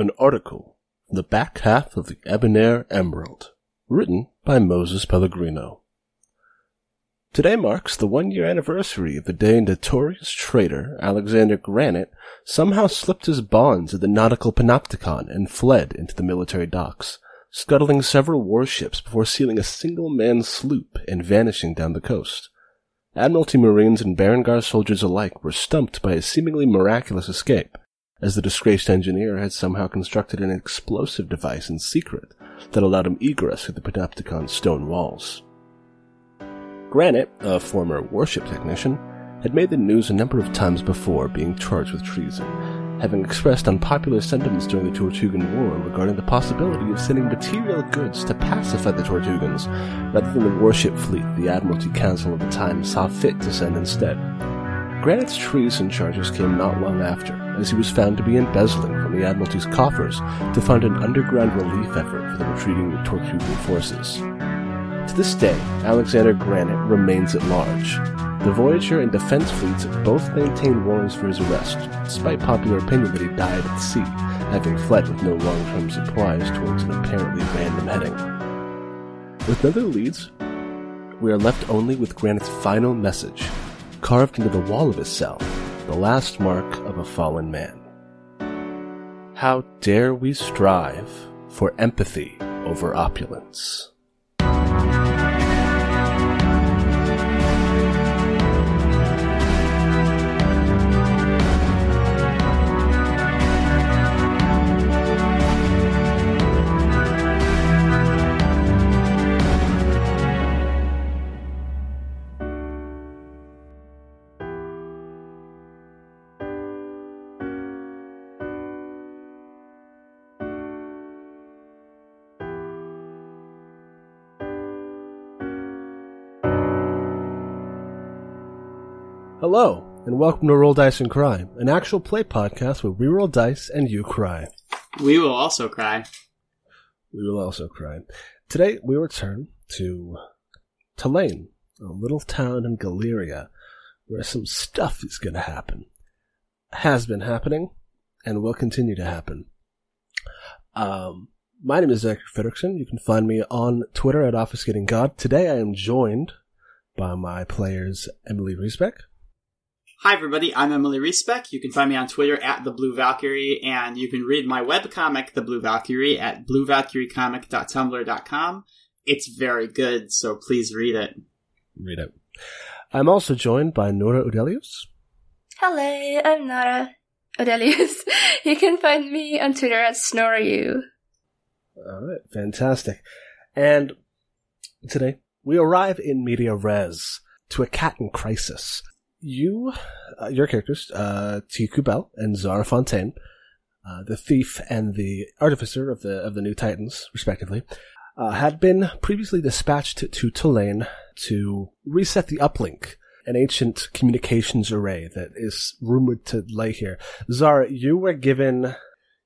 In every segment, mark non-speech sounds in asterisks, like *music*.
An article the back half of the Ebonheir Emerald, written by Moses Pellegrino. Today marks the one year anniversary of the day notorious traitor Alexander Granite somehow slipped his bonds at the nautical panopticon and fled into the military docks, scuttling several warships before sealing a single man sloop and vanishing down the coast. Admiralty Marines and Berengar soldiers alike were stumped by his seemingly miraculous escape, as the disgraced engineer had somehow constructed an explosive device in secret that allowed him egress through the Panopticon's stone walls. Granite, a former warship technician, had made the news a number of times before being charged with treason, having expressed unpopular sentiments during the Tortugan War regarding the possibility of sending material goods to pacify the Tortugans, rather than the warship fleet the Admiralty Council at the time saw fit to send instead. Granite's treason charges came not long after, as he was found to be embezzling from the Admiralty's coffers to fund an underground relief effort for the retreating Tortugan forces. To this day, Alexander Granite remains at large. The Voyager and Defense fleets have both maintained warrants for his arrest, despite popular opinion that he died at sea, having fled with no long-term supplies towards an apparently random heading. With no other leads, we are left only with Granite's final message, carved into the wall of his cell, the last mark of a fallen man. How dare we strive for empathy over opulence? Hello, and welcome to Roll Dice and Cry, an actual play podcast where we roll dice and you cry. We will also cry. We will also cry. Today we return to Tulane, a little town in Galeria, where some stuff is going to happen. Has been happening, and will continue to happen. Um, my name is Zachary Fredrickson. You can find me on Twitter at Obfuscating God. Today I am joined by my players Emily Riesbeck. Hi, everybody. I'm Emily Riesbeck. You can find me on Twitter at The Blue Valkyrie, and you can read my webcomic, The Blue Valkyrie, at bluevalkyriecomic.tumblr.com. It's very good, so please read it. Read it. I'm also joined by Nora Udelius. Hello, I'm Nora Odelius. *laughs* You can find me on Twitter at SnoreYou. All right, fantastic. And today we arrive in media res to a cat in crisis you, uh, your characters, uh, Tuku Bell and Zara Fontaine, uh, the thief and the artificer of the of the new Titans, respectively, uh, had been previously dispatched to, to Tulane to reset the uplink, an ancient communications array that is rumored to lay here. Zara, you were given.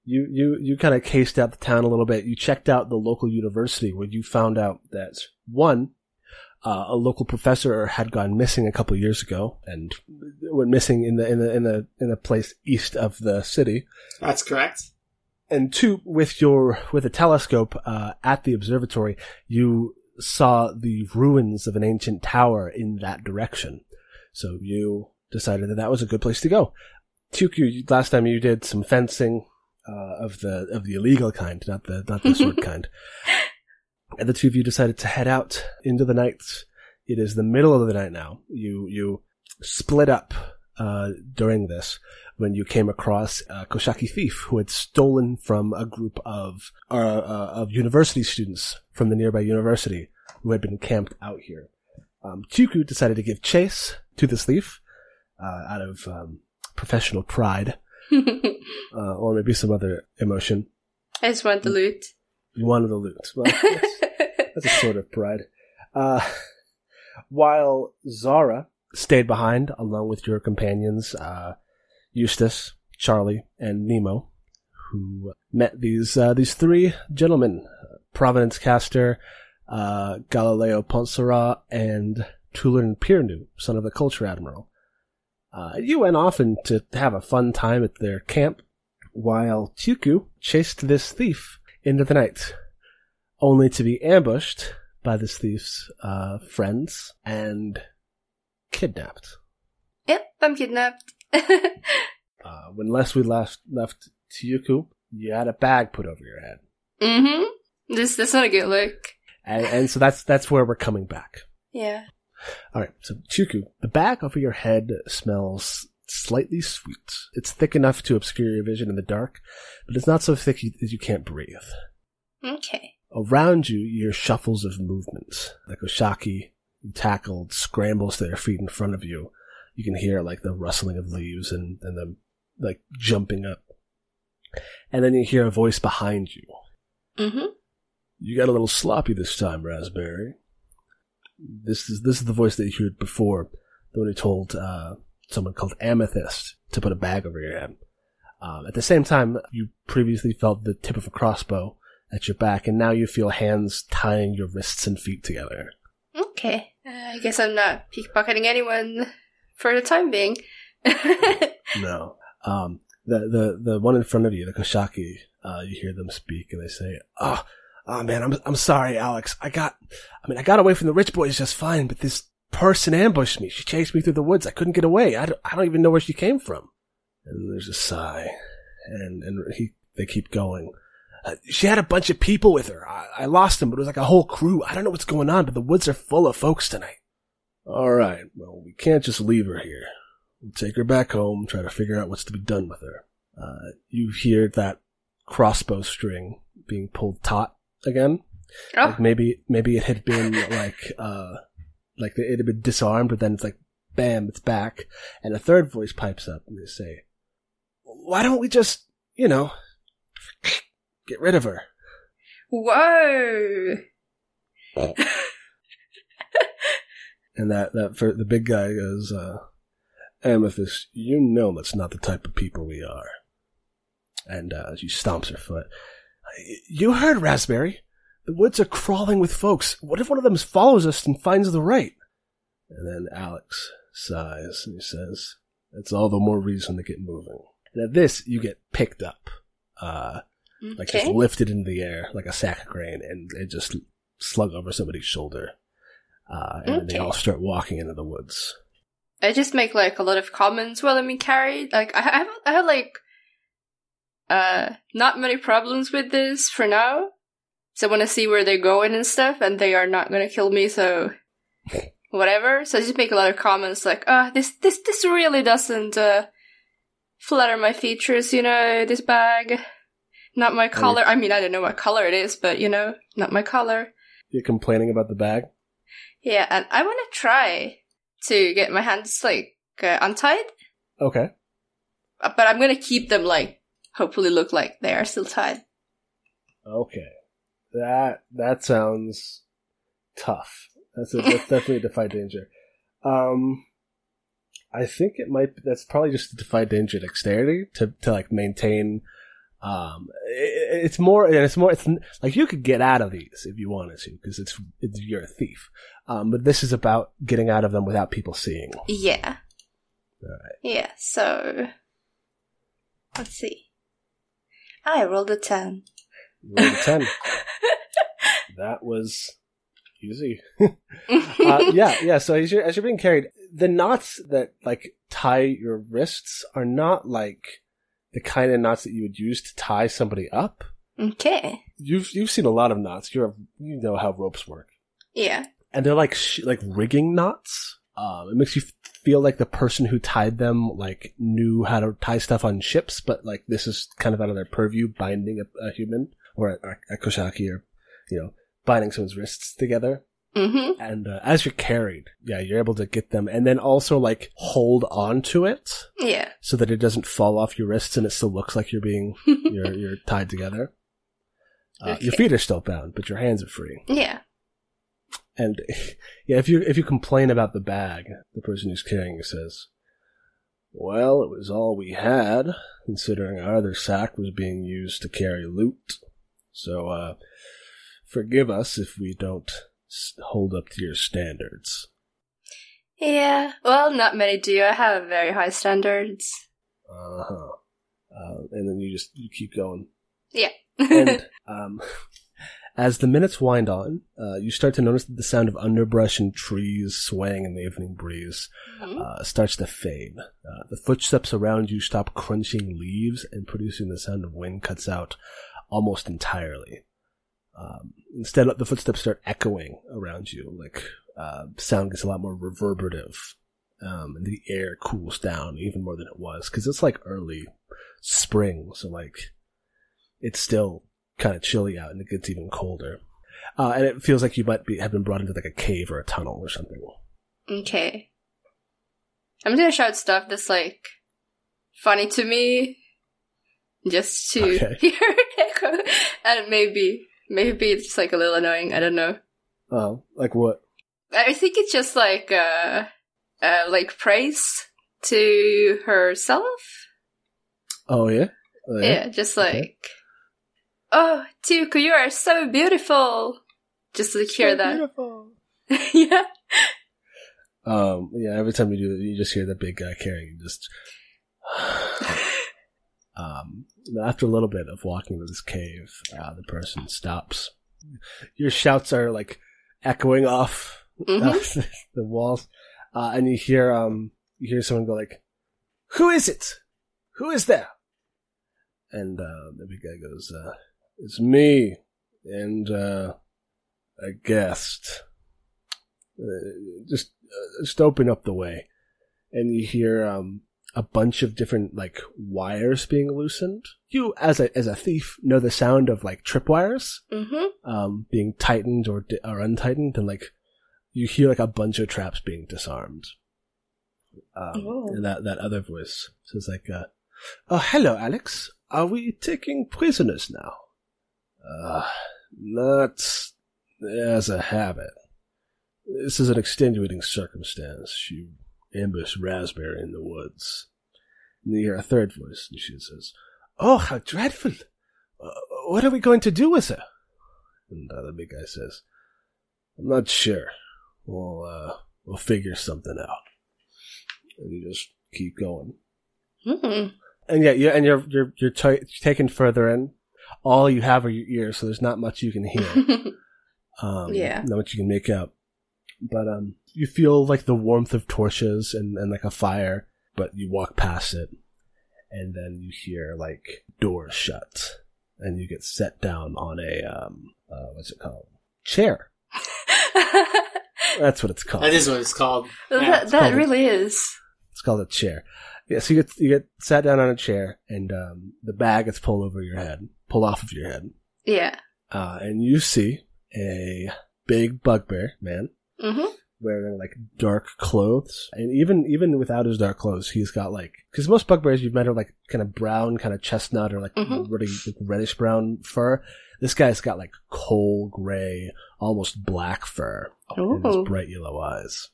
You, you, you kind of cased out the town a little bit. You checked out the local university where you found out that one, uh, a local professor had gone missing a couple years ago and went missing in the in the in the in a place east of the city. That's correct. And two, with your with a telescope uh, at the observatory, you saw the ruins of an ancient tower in that direction. So you decided that that was a good place to go. Tuku, last time you did some fencing uh, of the of the illegal kind, not the not the sword *laughs* kind. And the two of you decided to head out into the night. It is the middle of the night now. You you split up uh, during this when you came across a Koshaki thief who had stolen from a group of uh, uh, of university students from the nearby university who had been camped out here. Um, Tuku decided to give chase to this thief uh, out of um, professional pride, *laughs* uh, or maybe some other emotion. I just want the loot. You wanted the loot. Well, that's, that's a sort of pride. Uh, while Zara stayed behind along with your companions, uh, Eustace, Charlie, and Nemo, who met these uh, these three gentlemen: Providence Castor, uh, Galileo Ponsera, and Tulin Pirnu, son of the Culture Admiral. Uh, you went off and to have a fun time at their camp, while Tuku chased this thief into the night, only to be ambushed by this thief's uh, friends and kidnapped. Yep, I'm kidnapped. *laughs* Uh, when Leslie left left Tuku, you had a bag put over your head, mm-hmm. This that's not a good look. and, and so that's that's where we're coming back. Yeah. All right, so Tuku, the bag over your head smells slightly sweet. It's thick enough to obscure your vision in the dark, but it's not so thick you, that you can't breathe. Okay. Around you, you hear shuffles of movement. Like Oshaki, tackled, scrambles to their feet in front of you. You can hear like the rustling of leaves and, and them like jumping up. And then you hear a voice behind you. Mm-hmm. You got a little sloppy this time, Raspberry. This is this is the voice that you heard before, the one who told uh, someone called Amethyst to put a bag over your head. Um, at the same time, you previously felt the tip of a crossbow at your back, and now you feel hands tying your wrists and feet together. Okay. Uh, I guess I'm not pickpocketing anyone for the time being. *laughs* No. Um, the, the, the one in front of you, the Koshaki, uh, you hear them speak and they say, oh, oh man, I'm, I'm sorry, Alex. I got, I mean, I got away from the rich boys just fine, but this person ambushed me. She chased me through the woods. I couldn't get away. I don't, I don't even know where she came from. And there's a sigh and, and he, they keep going. Uh, she had a bunch of people with her. I, I lost them, but it was like a whole crew. I don't know what's going on, but the woods are full of folks tonight. All right. Well, we can't just leave her here. We'll take her back home, try to figure out what's to be done with her. Uh, you hear that crossbow string being pulled taut again. oh, Like maybe, maybe it had been *laughs* like, uh, like it had been disarmed, but then it's like, bam, it's back. And a third voice pipes up and they say, why don't we just, you know, get rid of her? whoa. *laughs* And that, that for the big guy goes, uh, Amethyst, you know that's not the type of people we are. And, uh, she stomps her foot. You heard, Raspberry. The woods are crawling with folks. What if one of them follows us and finds the right? And then Alex sighs and he says, that's all the more reason to get moving. And at this, you get picked up, uh, like just lifted into the air like a sack of grain and it just slung over somebody's shoulder. Uh, and then they all start walking into the woods. I just make like a lot of comments while I'm being carried. Like I have, I have like, uh, not many problems with this for now. So I want to see where they're going and stuff, and they are not gonna kill me. So whatever. So I just make a lot of comments like, ah, this, this, this really doesn't uh, flatter my features. You know, this bag, not my color. I mean, I don't know what color it is, but you know, not my color. You're complaining about the bag? Yeah, and I want to try to get my hands like uh, untied. Okay. Uh, but I'm gonna keep them like hopefully look like they are still tied. Okay. That that sounds tough. That's a, that's definitely a defy danger. Um I think it might that's probably just a defy danger dexterity to to like maintain um it, it's more and it's more it's like you could get out of these if you wanted to because it's, it's you're a thief. Um but this is about getting out of them without people seeing. Yeah. Alright. Yeah. So let's see. I rolled a ten. A 10. *laughs* that was easy. *laughs* uh, *laughs* yeah, yeah. So as you're as you're being carried, the knots that like tie your wrists are not like the kind of knots that you would use to tie somebody up. Okay. You've you've seen a lot of knots. You're you know how ropes work, Yeah. and they're like sh- like rigging knots. Um, it makes you f- feel like the person who tied them like knew how to tie stuff on ships, but like this is kind of out of their purview, binding a, a human or a, a koshaki or you know binding someone's wrists together. Mm-hmm. and uh, as you're carried, yeah, you're able to get them, and then also like hold on to it Yeah. so that it doesn't fall off your wrists, and it still looks like you're being *laughs* you're you're tied together. Uh, Your feet are still bound, but your hands are free. Yeah. And *laughs* yeah, if you if you complain about the bag, the person who's carrying it says, "Well, it was all we had, considering our other sack was being used to carry loot. So, uh, forgive us if we don't hold up to your standards." Yeah. Well, not many do. I have very high standards. Uh huh. uh, and then you just you keep going. Yeah. and *laughs* um, as the minutes wind on, uh, you start to notice that the sound of underbrush and trees swaying in the evening breeze Mhm. uh, starts to fade. Uh, the footsteps around you stop crunching leaves and producing the sound of wind cuts out almost entirely. Um, instead, the footsteps start echoing around you, like uh, sound gets a lot more reverberative, um, and the air cools down even more than it was because it's like early spring, so like it's still kind of chilly out, and it gets even colder. Uh, and it feels like you might be have been brought into like a cave or a tunnel or something. Okay. I'm gonna shout stuff that's like funny to me, just to Okay. *laughs* hear *laughs* and maybe maybe it's just like a little annoying. I don't know. Oh, like what? I think it's just like uh, uh like praise to herself. Oh yeah, oh, Yeah, just Okay. like, oh, Tuku, you are so beautiful. Just to hear that. Beautiful. *laughs* yeah. Um, yeah, every time you do that, you just hear that big guy carrying just. *laughs* um, after a little bit of walking to this cave, uh, the person stops. Your shouts are like echoing off *laughs* hmm off the walls, uh, and you hear um, you hear someone go like, "Who is it? Who is there?" And uh, the big guy goes, uh, "It's me, and uh, a guest." Uh, just uh, just open up the way and you hear um a bunch of different like wires being loosened. You as a as a thief know the sound of like tripwires hmm um being tightened or di- or untightened and like you hear like a bunch of traps being disarmed. Um, Oh. and that that other voice says like uh oh hello alex. Are we taking prisoners now? Uh not as a habit. This is an extenuating circumstance. You ambush Raspberry in the woods. And you hear a third voice, and she says, Oh, how dreadful! Uh, what are we going to do with her? And uh, the big guy says, I'm not sure. We'll, uh, we'll figure something out. And you just keep going. hmm And yeah, you and you're, you're, you're t- taken further in. All you have are your ears, so there's not much you can hear. *laughs* Um, Yeah. Not much you can make out. But um, you feel like the warmth of torches and, and like a fire, but you walk past it, and then you hear like doors shut, and you get set down on a um, uh, what's it called? Chair. That's what it's called. That is what it's called. Yeah, that it's that called- really is. It's called a chair. Yeah, so you get you get sat down on a chair, and um, the bag gets pulled over your head, pulled off of your head, Yeah. uh, and you see a big bugbear man hmm wearing like dark clothes, and even even without his dark clothes, he's got like because most bugbears you've met are like kind of brown, kind of chestnut, or like Mhm. really like, reddish brown fur. This guy's got like coal gray, almost black fur, and his bright yellow eyes,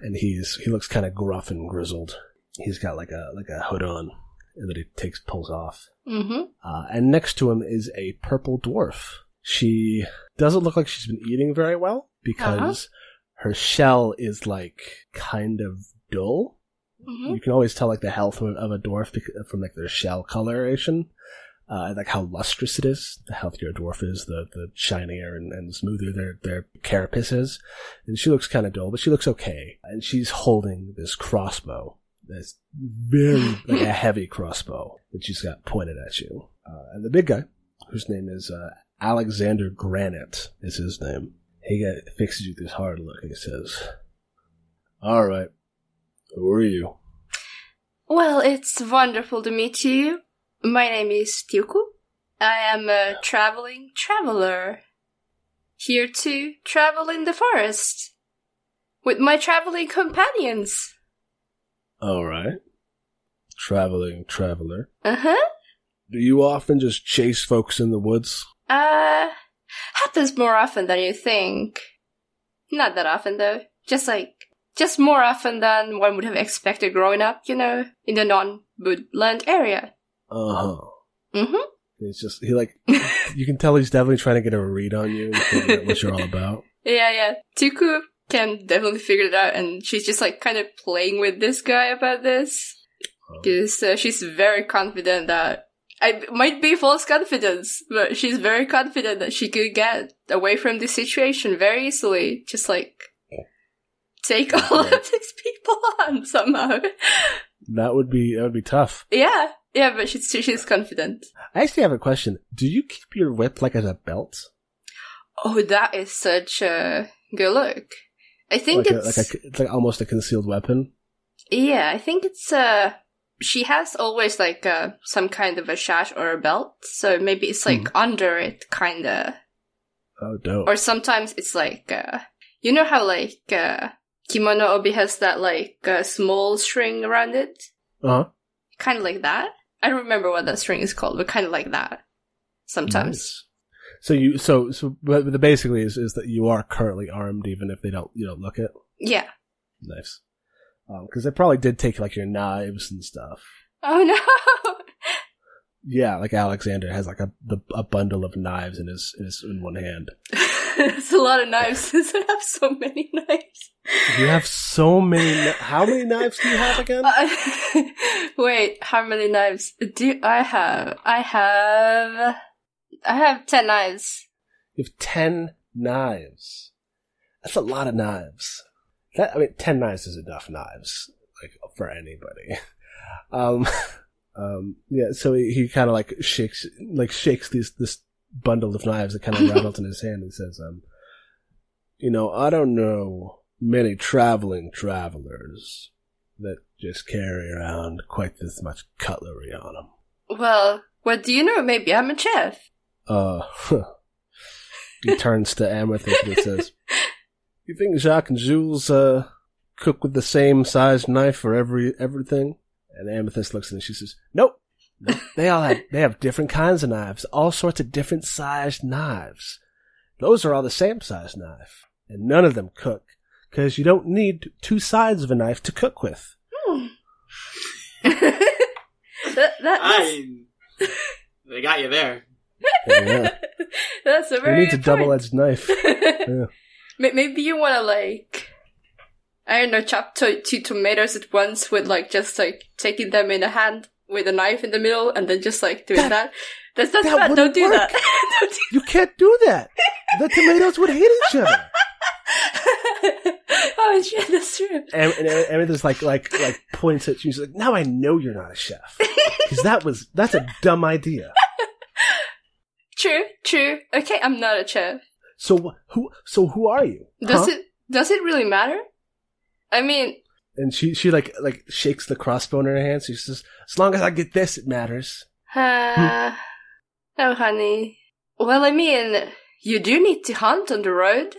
and he's he looks kind of gruff and grizzled. He's got like a like a hood on and that he takes pulls off. hmm Uh, and next to him is a purple dwarf. She doesn't look like she's been eating very well because her shell is like kind of dull. hmm You can always tell like the health of, of a dwarf from like their shell coloration, uh, like how lustrous it is. The healthier a dwarf is, the the shinier and, and smoother their their carapace is. And she looks kind of dull, but she looks okay. And she's holding this crossbow. That's very *laughs* like a heavy crossbow that she's got pointed at you. Uh, and the big guy, whose name is uh, Alexander Granite, is his name. He got, fixes you this hard look and he says, "All right, who are you?" Well, it's wonderful to meet you. My name is Tyuku. I am a traveling traveler. Here to travel in the forest. With my traveling companions. All right, traveling traveler. Uh huh. Do you often just chase folks in the woods? Uh, happens more often than you think. Not that often though. Just like, just more often than one would have expected growing up, you know, in the non-woodland area. Uh huh. Mm-hmm. It's just he like *laughs* you can tell he's definitely trying to get a read on you and what you're all about. *laughs* Yeah, yeah. Tuku can definitely figure it out, and she's just like kind of playing with this guy about this. Because uh, she's very confident that I might be false confidence, but she's very confident that she could get away from this situation very easily. Just like take all of these people *laughs* on somehow. That would be that would be tough. Yeah, yeah, but she's she's confident. I actually have a question. Do you keep your whip like as a belt? Oh, that is such a good look. I think Like a, it's like a it's like almost a concealed weapon. yeah. I think it's uh she has always like uh some kind of a sash or a belt, so maybe it's like under it, kinda. Oh, dope. Or sometimes it's like uh you know how like uh kimono obi has that like uh, small string around it, Uh huh. kind of like that. I don't remember what that string is called, but kind of like that. Sometimes. Nice. So you so so but the basically is is that you are currently armed even if they don't you don't look it. Yeah. Nice. Because they probably did take like your knives and stuff. Oh no. *laughs* Yeah, like Alexander has like a the, a bundle of knives in his, in his in one hand. it's a lot of knives *laughs* since I have so many knives. You have so many. How many knives do you have again? *laughs* Uh, Wait, how many knives do I have? I have. I have ten knives. You have ten knives. That's a lot of knives. That I mean, ten knives is enough knives, like for anybody. *laughs* Um, *laughs* um, yeah. So he, he kind of like shakes, like shakes these this bundle of knives that kind of *laughs* rattles in his hand and says, "Um, you know, I don't know many traveling travelers that just carry around quite this much cutlery on them." Well, what do you know? Maybe I'm a chef. Uh, he turns to Amethyst and says, "You think Jacques and Jules uh cook with the same sized knife for every everything?" And Amethyst looks at him and she says, "Nope, nope. *laughs* They all have they have different kinds of knives, all sorts of different sized knives. Those are all the same size knife, and none of them cook because you don't need two sides of a knife to cook with." Hmm. *laughs* that, that, I. They got you there. Yeah. *laughs* that's a Who very needs a double-edged knife? Yeah. May- Maybe you want to like, I don't know, chop to- two tomatoes at once with like just like taking them in a hand with a knife in the middle and then just like doing that. That's not that bad. Don't do that. *laughs* Don't do You can't do that. The tomatoes would hit each other. *laughs* oh shit, that's true. And, and Amethyst like like like points at you. She's like, "Now I know you're not a chef *laughs* because that was that's a dumb idea." True, true. Okay, I'm not a chef. So who so who are you? Does Huh? it does it really matter? I mean, And she she like like shakes the crossbow in her hand. She says, "As long as I get this, it matters." uh, *sighs* oh honey. Well, I mean, you do need to hunt on the road,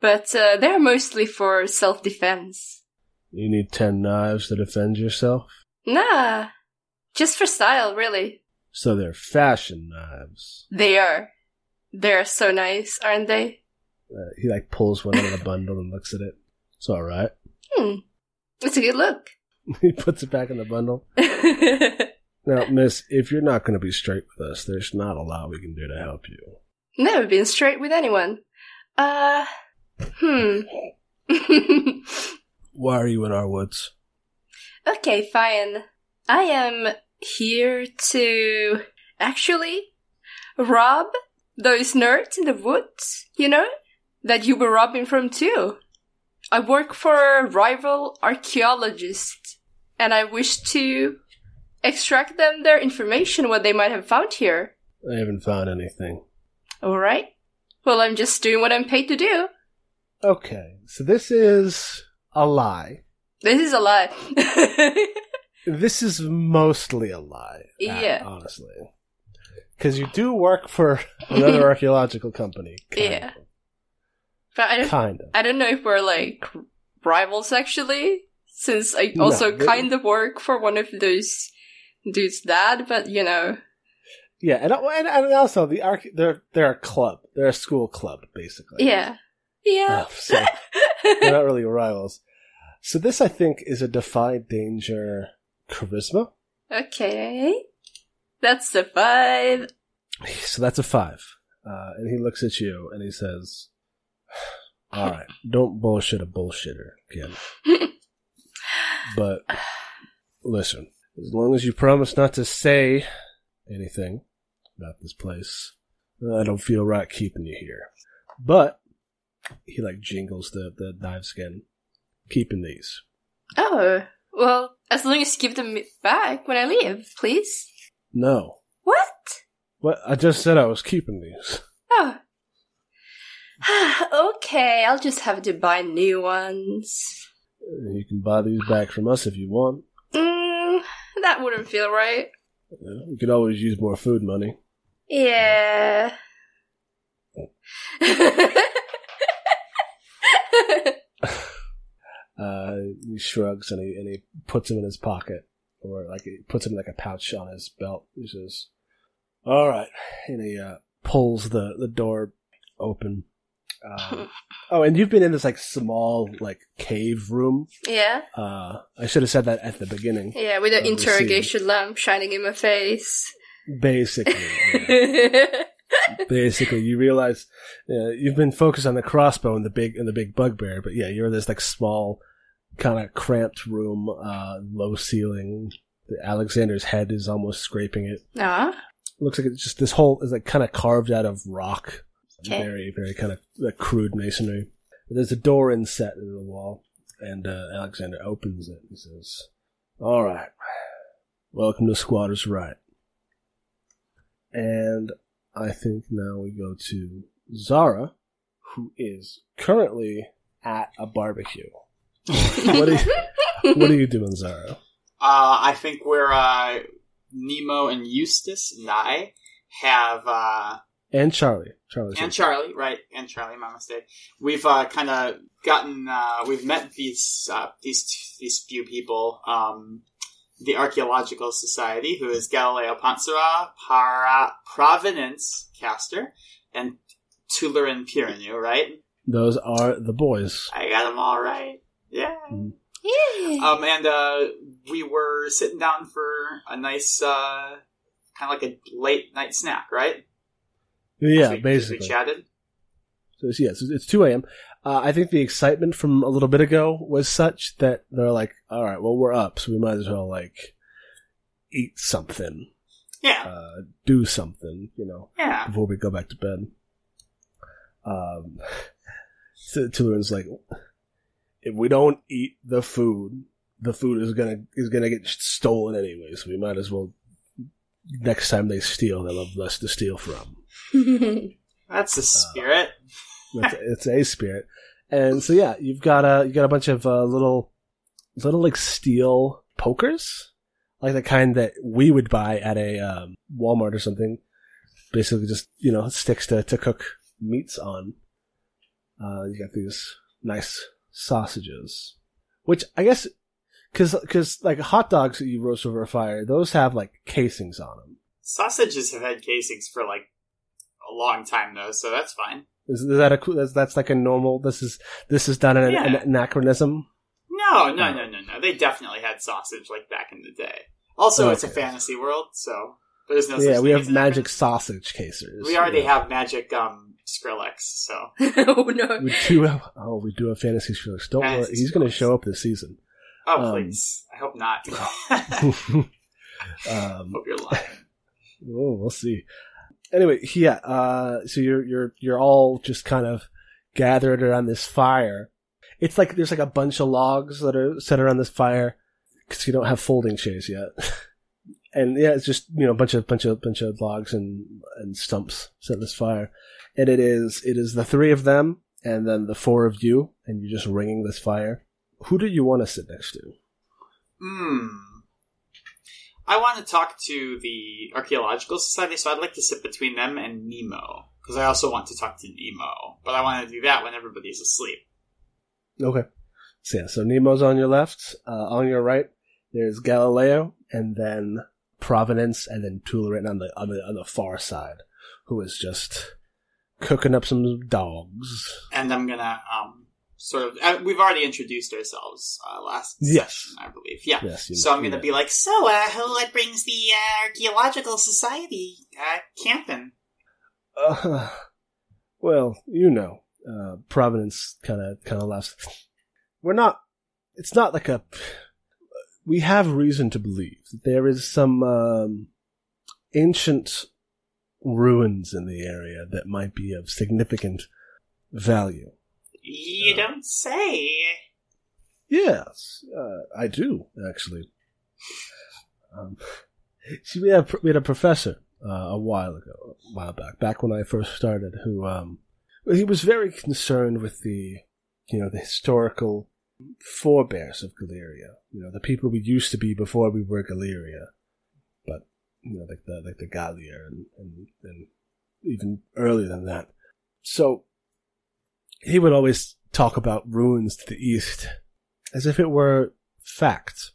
but uh, they're mostly for self-defense. You need ten knives to defend yourself. Nah, just for style, really. So they're fashion knives. They are. They're so nice, aren't they? Uh, he like pulls one out of the bundle and looks at it. It's all right. *laughs* Hmm. It's a good look. *laughs* he puts it back in the bundle. Now, Miss, if you're not going to be straight with us, there's not a lot we can do to help you. Never been straight with anyone. Uh, hmm. *laughs* Why are you in our woods? okay, fine. I am here to actually rob those nerds in the woods, you know? That you were robbing from too. I work for a rival archaeologist, and I wish to extract them their information, what they might have found here. I haven't found anything. Alright? Well, I'm just doing what I'm paid to do. Okay, so this is a lie. This is a lie. *laughs* This is mostly a lie. uh, Yeah. honestly. Because you do work for *laughs* another *laughs* archaeological company. Yeah. but I don't, Kind of. I don't know if we're like rivals actually, since I No, also they- kind of work for one of those dudes' dad, but you know. Yeah, and, and, and also the arch- they're they're a club. They're a school club, basically. Yeah. Yeah. Oh, so they're not really *laughs* rivals. So this, I think, is a defy danger charisma. okay. That's a five. So that's a five. Uh, and he looks at you and he says, *sighs* "All right, don't bullshit a bullshitter, kid. *laughs* But listen, as long as you promise not to say anything about this place. I don't feel right keeping you here. But he like jingles the the dive skin, keeping these. Oh, well, as long as you give them back when I leave, please. No, What? what I just said I was keeping these. Oh. *sighs* okay, I'll just have to buy new ones. You can buy these back from us if you want. Mm, that wouldn't feel right. Uh, We could always use more food money. Yeah. *laughs* Uh, he shrugs and he and he puts them in his pocket, or like he puts them in like a pouch on his belt. He says, "All right," and he uh, pulls the the door open. Um, *laughs* oh, and you've been in this like small like cave room. yeah, Uh, I should have said that at the beginning. yeah, with an interrogation lamp shining in my face. Basically, yeah. *laughs* basically, you realize uh, you've been focused on the crossbow and the big and the big bugbear, but yeah, you're this like small, kind of cramped room, uh, low ceiling. Alexander's head is almost scraping it. ah, looks like it's just this whole is like kind of carved out of rock. Okay. Very, very kind of like crude masonry. There's a door inset in the wall, and uh, Alexander opens it and says, "All right, welcome to Squatters' Right." And I think now we go to Zara, who is currently at a barbecue. What are you, what are you doing, Zara? Uh, I think where uh, Nemo and Eustace and I have, uh, And Charlie. Charlie. and Charlie, right? And Charlie, my mistake. We've uh, kind of gotten, uh, we've met these uh, these these few people. Um, the Archaeological Society, who is Galileo Pansara, Para, Providence Caster, and Tulerin Pirinu, right? Those are the boys. I got them all right. Yeah. yeah. Um, and uh, we were sitting down for a nice, uh, kind of like a late night snack, right? Yeah, we- basically. We chatted. So it's, yes, it's 2 a.m. Uh, I think the excitement from a little bit ago was such that they're like, all right, well, we're up, so we might as well, like, eat something, Yeah. uh, do something, you know, yeah. before we go back to bed. Um, *laughs* so Tulerin's like, if we don't eat the food, the food is gonna, is gonna get stolen anyway, so we might as well, next time they steal, they'll have less to steal from. *laughs* That's the spirit. It's, it's a spirit, and so yeah, you've got a you got a bunch of uh, little little like steel pokers, like the kind that we would buy at a um, Walmart or something. Basically, just you know sticks to to cook meats on. Uh, you got these nice sausages, which I guess because because like hot dogs that you roast over a fire, those have like casings on them. Sausages have had casings for like a long time though, so that's fine. Is, is that a cool? That's, that's like a normal. This is this is done in an, anachronism. No, no, no, no, no. They definitely had sausage like back in the day. Also, it's a fantasy world, so there's no. yeah, we have magic sausage casers. We already Yeah. have magic um Skrillex, so *laughs* oh no. We do have. Oh, we do have fantasy Skrillex. Don't worry, he's going to show up this season. oh Um, please, I hope not. *laughs* um, *laughs* hope you're lying. oh, we'll see. Anyway, yeah. Uh, so you're you're you're all just kind of gathered around this fire. It's like there's like a bunch of logs that are set around this fire because you don't have folding chairs yet. and yeah, it's just you know a bunch of bunch of bunch of logs and and stumps set this fire. And it is it is the three of them and then the four of you, and you're just ringing this fire. Who do you want to sit next to? Hmm. I want to talk to the Archaeological Society, so I'd like to sit between them and Nemo. Because I also want to talk to Nemo. But I want to do that when everybody's asleep. Okay. So yeah, so Nemo's on your left. Uh, on your right, there's Galileo, and then Providence, and then Tulerin on the on the on the far side, who is just cooking up some dogs. And I'm gonna, um, sort of, uh, we've already introduced ourselves, uh, last Yes. session, I believe. Yeah. Yes. So I'm gonna know. be like, so, uh, who what brings the, uh, Archaeological Society, uh, camping? Uh, well, you know, uh, Providence kind of kind of laughs. We're not. It's not like a. We have reason to believe that there is some um, ancient ruins in the area that might be of significant value. You don't say. Yes, uh, I do actually. Um, *laughs* see, we had we had a professor uh, a while ago, a while back, back when I first started, who um, he was very concerned with the, you know, the historical forebears of Galeria. You know, the people we used to be before we were Galeria, you know, like the like the Gallier and, and and even earlier than that. So he would always talk about ruins to the east as if it were facts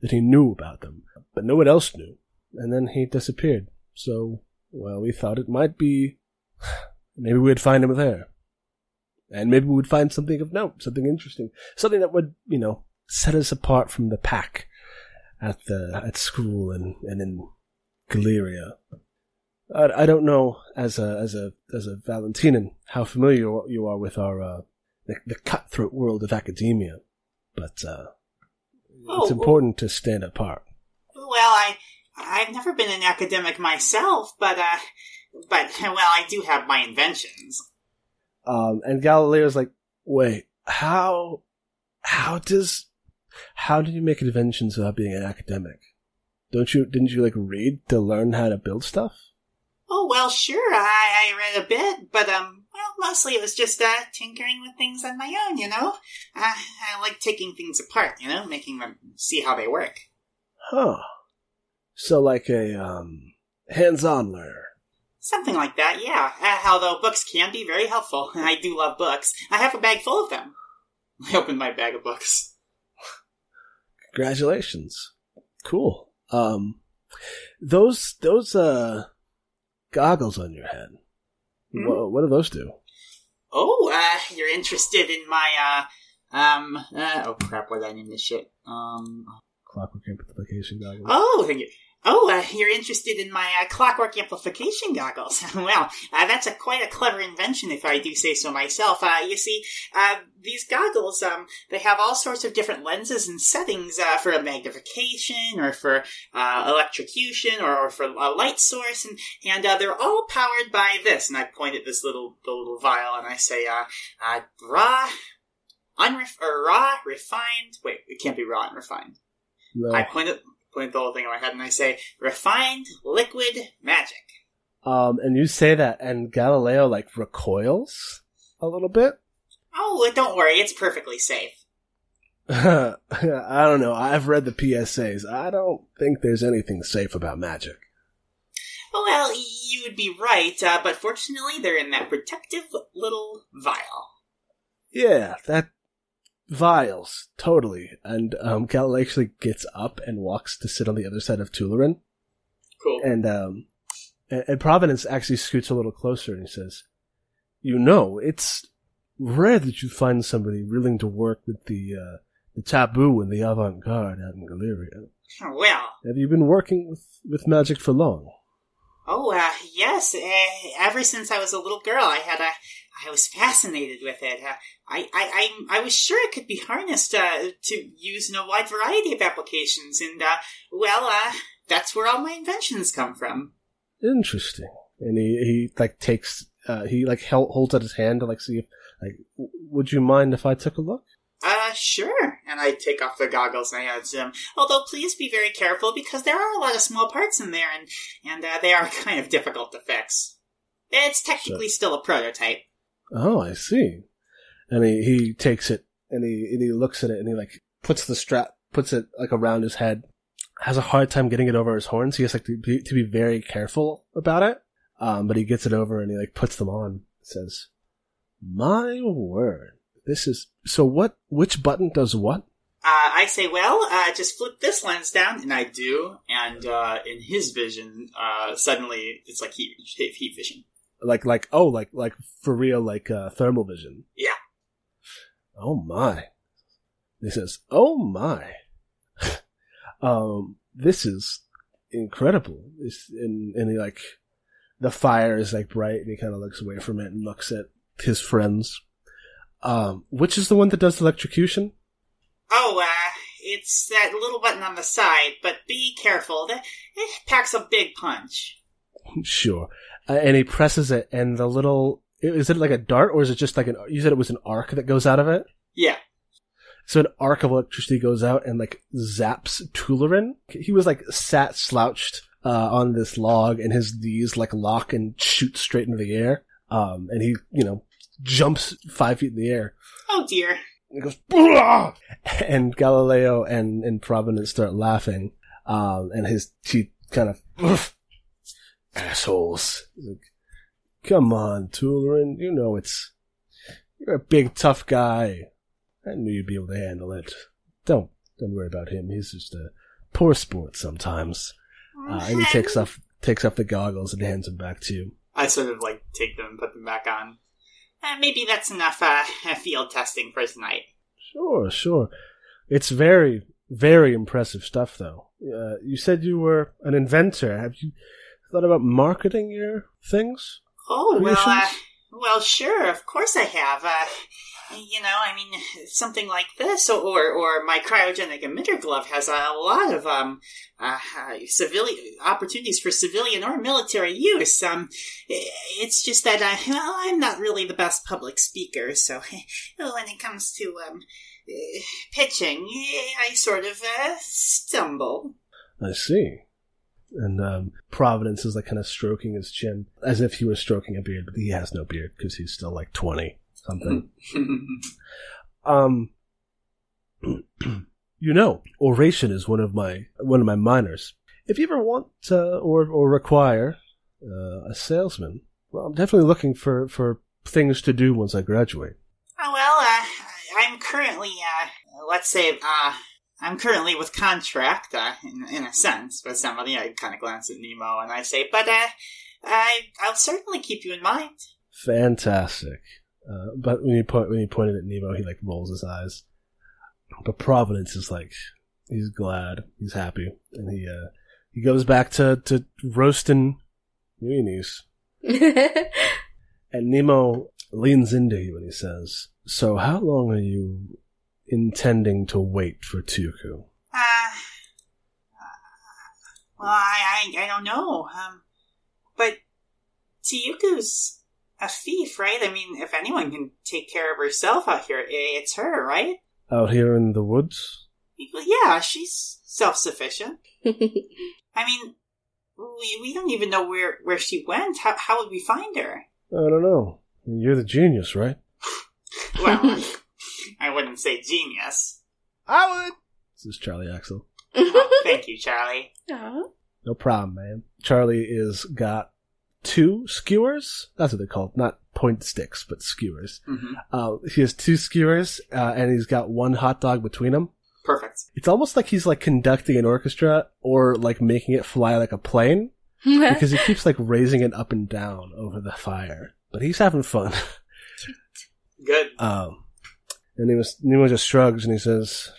that he knew about them, but no one else knew. And then he disappeared. So, well, we thought it might be *sighs* maybe we'd find him there. And maybe we would find something of note, something interesting, something that would, you know, set us apart from the pack at the at school and, and in Galeria. I, I don't know as a as a as a Valentinan how familiar you are with our uh, the, the cutthroat world of academia, but uh, Oh, it's important to stand apart. Well, I I've never been an academic myself, but uh, but well, I do have my inventions. Um, and Galileo's like, wait, how, how does, how do you make inventions without being an academic? Don't you, didn't you like read to learn how to build stuff? Oh well, sure, I, I read a bit, but um, well, mostly it was just uh tinkering with things on my own, you know. Uh, I like taking things apart, you know, making them see how they work. Huh. So like a, um, hands-on learner. Something like that, yeah. Uh, although books can be very helpful, and *laughs* I do love books. I have a bag full of them. I opened my bag of books. Congratulations. Cool. Um, those, those, uh, goggles on your head. Hmm? What, what do those do? Oh, uh, you're interested in my, uh, um, uh, oh crap, what did I name this shit? Um, Clockwork amplification goggles. oh, thank you. Oh, uh, you're interested in my uh, clockwork amplification goggles. *laughs* well, uh, that's a quite a clever invention, if I do say so myself. Uh, you see, uh, these goggles, um, they have all sorts of different lenses and settings uh, for magnification, or for uh, electrocution, or, or for a light source, and and uh, they're all powered by this. And I point at this little the little vial, and I say, uh, uh, raw, unref- or raw, refined. Wait, it can't be raw and refined. No. I point at point the whole thing in my head and I say, refined liquid magic. Um, and you say that, and Galileo like recoils a little bit. Oh, don't worry, it's perfectly safe. *laughs* I don't know. I've read the PSAs. I don't think there's anything safe about magic. Well, you would be right, uh, but fortunately they're in that protective little vial. Yeah, that vials totally. And um, Galileo actually gets up and walks to sit on the other side of Tularin, Cool. and um, and, Providence actually scoots a little closer and he says, "You know, it's rare that you find somebody willing to work with the uh, the taboo and the avant-garde out in Galeria. Well, Have you been working with with magic for long?" Oh, uh, yes, uh, ever since I was a little girl, I had a, I was fascinated with it. Uh, I, I, I, I was sure it could be harnessed, uh, to use in a wide variety of applications, and, uh, well, uh, that's where all my inventions come from. Interesting. And he, he like takes, he like held, holds out his hand to like see if, like, would you mind if I took a look? Uh, sure. And I take off the goggles and I hand him. Although, please be very careful because there are a lot of small parts in there, and and uh, they are *laughs* kind of difficult to fix. It's technically still a prototype. Oh, I see. And he, he takes it and he, and he looks at it and he like puts the strap, puts it like around his head, has a hard time getting it over his horns. He has like to be, to be very careful about it. Um, but he gets it over and he like puts them on. Says, my word. This is, so what, which button does what? Uh, I say, well, uh, just flip this lens down, and I do. And uh, in his vision, uh, suddenly it's like heat, heat vision. Like, like, oh, like, like for real, like, uh, thermal vision. Yeah. Oh my. He says, oh my. *laughs* um, this is incredible. This, and, and he like, the fire is like bright and he kind of looks away from it and looks at his friends. Um, which is the one that does electrocution? Oh, uh, it's that little button on the side, but be careful. That it packs a big punch. *laughs* Sure. Uh, and he presses it, and the little is it like a dart, or is it just like an? You said it was an arc that goes out of it. Yeah. So an arc of electricity goes out and like zaps Tulerin. He was like sat slouched uh, on this log, and his knees like lock and shoot straight into the air. Um, and he, you know, jumps five feet in the air. Oh dear. And goes, "Blah!" and Galileo and, and Providence start laughing. Um, and his teeth kind of, "Oof, assholes. Like, Come on, Tulerin, you know it's, you're a big tough guy. I knew you'd be able to handle it. Don't, don't worry about him. He's just a poor sport sometimes. Uh, and he takes off, takes off the goggles and hands them back to you. I sort of like take them and put them back on. Uh, maybe that's enough uh, *laughs* field testing for tonight. Sure, sure. It's very, very impressive stuff, though. Uh, you said you were an inventor. Have you thought about marketing your things? Oh well, uh, Creations? well, sure, of course I have. Uh, you know, I mean, something like this, or or my cryogenic emitter glove has a lot of um, uh, civilian opportunities for civilian or military use. Um, it's just that uh, well, I'm not really the best public speaker, so *laughs* when it comes to um, pitching, I sort of uh, stumble. I see. And um, Providence is like kind of stroking his chin as if he was stroking a beard, but he has no beard because he's still like twenty something. *laughs* um, you know, oration is one of my one of my minors. If you ever want uh, or or require uh, a salesman, well, I'm definitely looking for for things to do once I graduate. Oh, well, uh, I'm currently, uh, let's say, uh, I'm currently with contract, uh, in, in a sense, with somebody. I kind of glance at Nemo and I say, but, uh, I, I'll certainly keep you in mind. Fantastic. Uh, but when you point when you pointed at Nemo, he like rolls his eyes. But Providence is like he's glad, he's happy, and he uh he goes back to to roasting weenies. *laughs* And Nemo leans into you and he says, "So how long are you intending to wait for Tuku?" Uh, well, I, I, I don't know. Um, but Tuku's a thief, right? I mean, if anyone can take care of herself out here, it's her, right? Out here in the woods? Well, Yeah, she's self-sufficient. *laughs* I mean, we, we don't even know where, where she went. How, how would we find her? I don't know. You're the genius, right? *laughs* Well, I wouldn't say genius. I would. This is Charlie Axel. Oh, *laughs* thank you, Charlie. Aw. No problem, man. Charlie is got two skewers. That's what they're called. Not point sticks, but skewers. hmm Uh, he has two skewers, uh, and he's got one hot dog between them. Perfect. It's almost like he's like conducting an orchestra or like making it fly like a plane *laughs* because he keeps like raising it up and down over the fire. But he's having fun. *laughs* Good. Um, and he was, Nemo just shrugs and he says,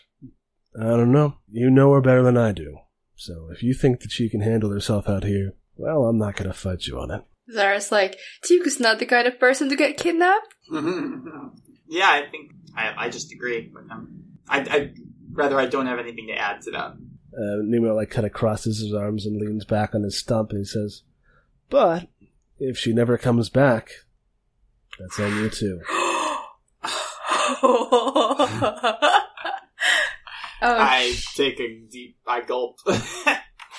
I don't know. You know her better than I do. So if you think that she can handle herself out here, well, I'm not going to fight you on it. Zara's like, Tuku's not the kind of person to get kidnapped. *laughs* yeah, I think I, I just agree with him. I, I rather I don't have anything to add to that. Uh, Nemo like kind of crosses his arms and leans back on his stump and he says, but if she never comes back, that's on you too. *gasps* *gasps* *gasps* *laughs* oh, I take a deep, I gulp. *laughs*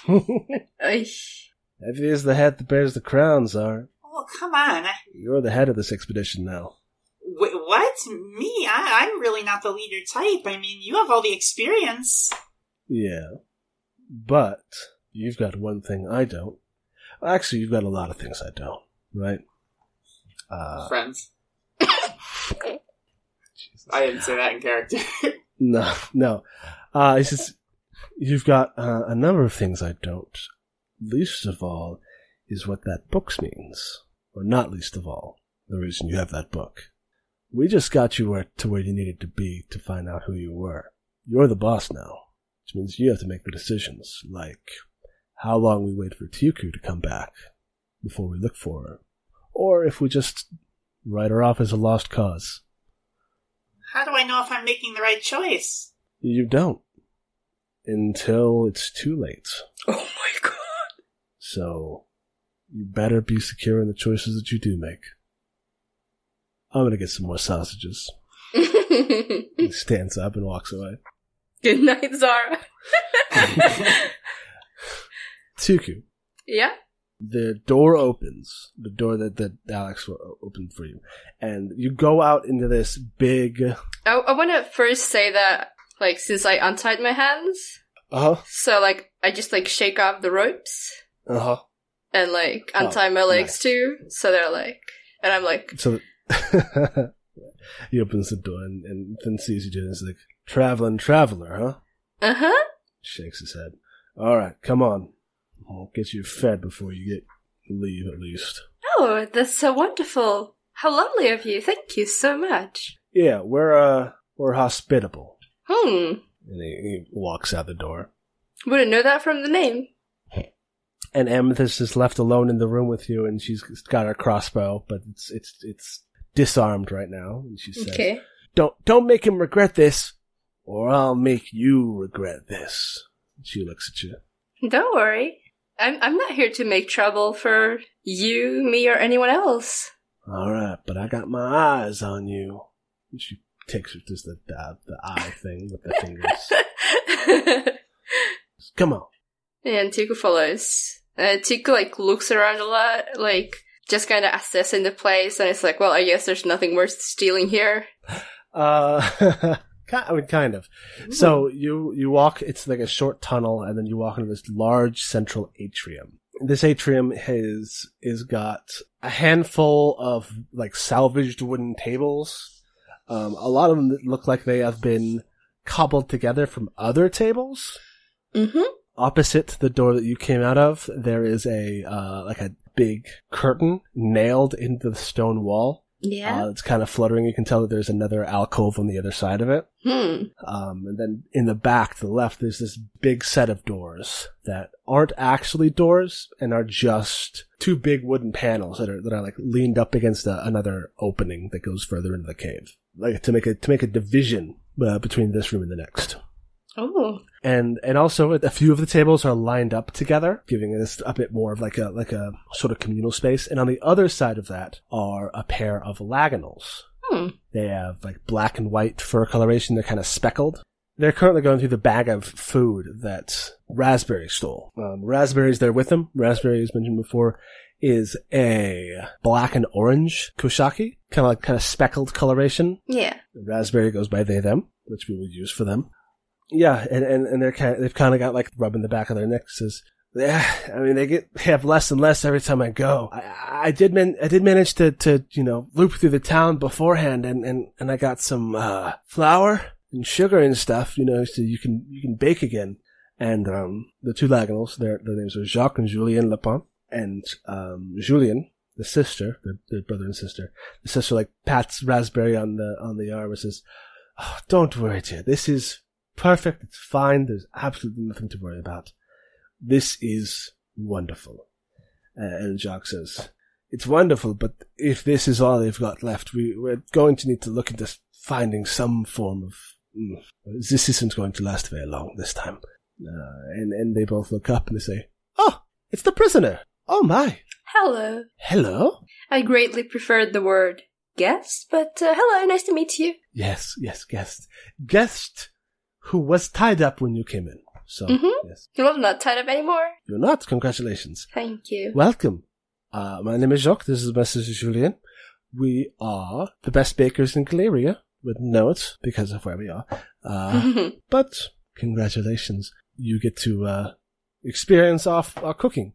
Eesh. Heavy is the head that bears the crown, Czar. oh, come on. You're the head of this expedition now. Wait, what? Me? I, I'm really not the leader type. I mean, you have all the experience. Yeah. But you've got one thing I don't. Actually, you've got a lot of things I don't, right? Uh, Friends. I didn't say that in character. *laughs* no, no. Uh, it's just, you've got uh, a number of things I don't. Least of all is what that book means. Or not least of all, the reason you have that book. We just got you where, to where you needed to be to find out who you were. You're the boss now, which means you have to make the decisions, like how long we wait for Tuku to come back before we look for her, or if we just write her off as a lost cause. How do I know if I'm making the right choice? You don't. until it's too late. *laughs* Oh my god. So you better be secure in the choices that you do make. I'm gonna get some more sausages. *laughs* He stands up and walks away. Good night, Zara. *laughs* Tuku, yeah? The door opens. The door that, that Alex opened for you. And you go out into this big. I, I want to first say that, like, since I untied my hands, Uh huh. so, like, I just, like, shake off the ropes Uh huh. and, like, Oh, untie my legs nice. too. So they're, like, and I'm like, So *laughs* he opens the door and, and then sees you doing this like, traveling traveler, huh? uh huh. Shakes his head. All right, come on. I'll get you fed before you get leave at least. Oh, that's so wonderful. How lovely of you. Thank you so much. Yeah, we're uh we're hospitable. Hmm. And he, he walks out the door. Wouldn't know that from the name. And Amethyst is left alone in the room with you, and she's got her crossbow, but it's it's it's disarmed right now. And she says, Okay. "Don't don't make him regret this, or I'll make you regret this." She looks at you. Don't worry. I'm I'm not here to make trouble for you, me, or anyone else. All right, but I got my eyes on you. She takes her just the the, the eye thing with the fingers. *laughs* Come on. and Tuku follows. Uh, Tuku like looks around a lot, like just kind of assessing the place, and it's like, well, I guess there's nothing worth stealing here. *laughs* Uh, *laughs* I mean, kind of. So you you walk. It's like a short tunnel, and then you walk into this large central atrium. This atrium has is got a handful of like salvaged wooden tables. Um, a lot of them look like they have been cobbled together from other tables. Mm-hmm. Opposite the door that you came out of, there is a uh, like a big curtain nailed into the stone wall. Yeah. Uh, it's kind of fluttering. You can tell that there's another alcove on the other side of it. hmm. Um, and then in the back to the left, there's this big set of doors that aren't actually doors and are just two big wooden panels that are that are like leaned up against a, another opening that goes further into the cave, like to make a to make a division uh, between this room and the next. Oh. And and also a few of the tables are lined up together, giving us a bit more of like a like a sort of communal space. And on the other side of that are a pair of laganals. Hmm. They have like black and white fur coloration. They're kind of speckled. They're currently going through the bag of food that Raspberry stole. Um, Raspberry's there with them. Raspberry, as mentioned before, is a black and orange kushaki, kind of like kind of speckled coloration. Yeah. Raspberry goes by they them, which we will use for them. Yeah, and and, and they're kind of, they've kind of got like rubbing the back of their necks. Says, yeah, I mean they get they have less and less every time I go. I, I did man I did manage to to you know loop through the town beforehand, and and and I got some uh, flour and sugar and stuff, you know, so you can you can bake again. And um, the two Laganals, their their names are Jacques and Julien Lepin, and um, Julien, the sister, their brother and sister, the sister like pats Raspberry on the on the arm and says, oh, "Don't worry, dear. This is perfect. It's fine. There's absolutely nothing to worry about. This is wonderful." Uh, and Jacques says, "It's wonderful, but if this is all they've got left, we, we're going to need to look into finding some form of. Mm, this isn't going to last very long this time." Uh, and and they both look up and they say, "Oh, it's the prisoner. Oh my, Hello. hello." I greatly preferred the word guest, but uh, hello, nice to meet you. Yes, yes, guest. Guest who was tied up when you came in. So, Mhm. yes. Well, I'm not tied up anymore. You're not. Congratulations. Thank you. Welcome. Uh, my name is Jacques. This is my sister Julien. We are the best bakers in Galeria. Know it because of where we are. Uh, *laughs* but congratulations. You get to, uh, experience our, our cooking.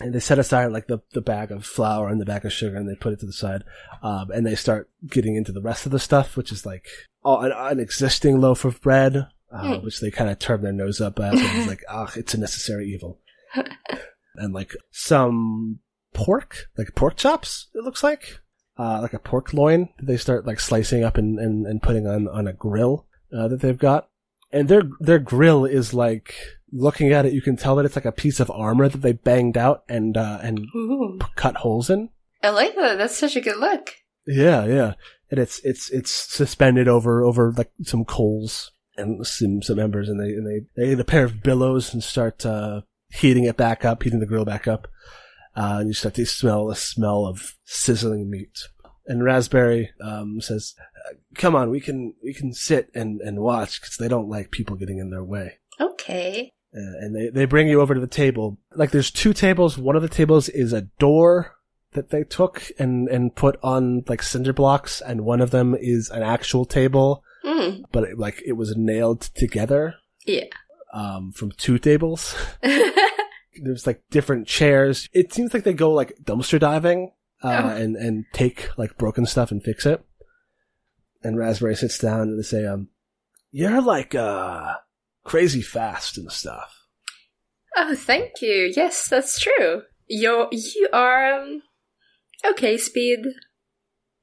And they set aside like the, the bag of flour and the bag of sugar and they put it to the side. Um, and they start getting into the rest of the stuff, which is like oh, an, an existing loaf of bread, uh, Mm. which they kind of turn their nose up at. And it's like, *laughs* ah, it's a necessary evil. *laughs* and like some pork, like pork chops, it looks like. Uh, like a pork loin that they start like slicing up and, and, and putting on, on a grill, uh, that they've got. And their, their grill is like, looking at it, you can tell that it's like a piece of armor that they banged out and, uh, and Ooh. cut holes in. I like that. That's such a good look. Yeah, yeah. And it's, it's, it's suspended over, over like some coals. And some some embers, and they and they they get a pair of billows and start uh, heating it back up, heating the grill back up, uh, and you start to smell the smell of sizzling meat. And Raspberry um, says, "Come on, we can we can sit and and watch because they don't like people getting in their way." Okay. Uh, and they, they bring you over to the table. Like there's two tables. One of the tables is a door that they took and, and put on like cinder blocks. And one of them is an actual table, Mm. but it, like it was nailed together, Yeah. um, from two tables. *laughs* *laughs* There's like different chairs. It seems like they go like dumpster diving, uh, Oh. and, and take like broken stuff and fix it. And Raspberry sits down and they say, um, you're like, uh, crazy fast and stuff. oh, thank you. Yes, that's true. You're, you are, um, okay, speed.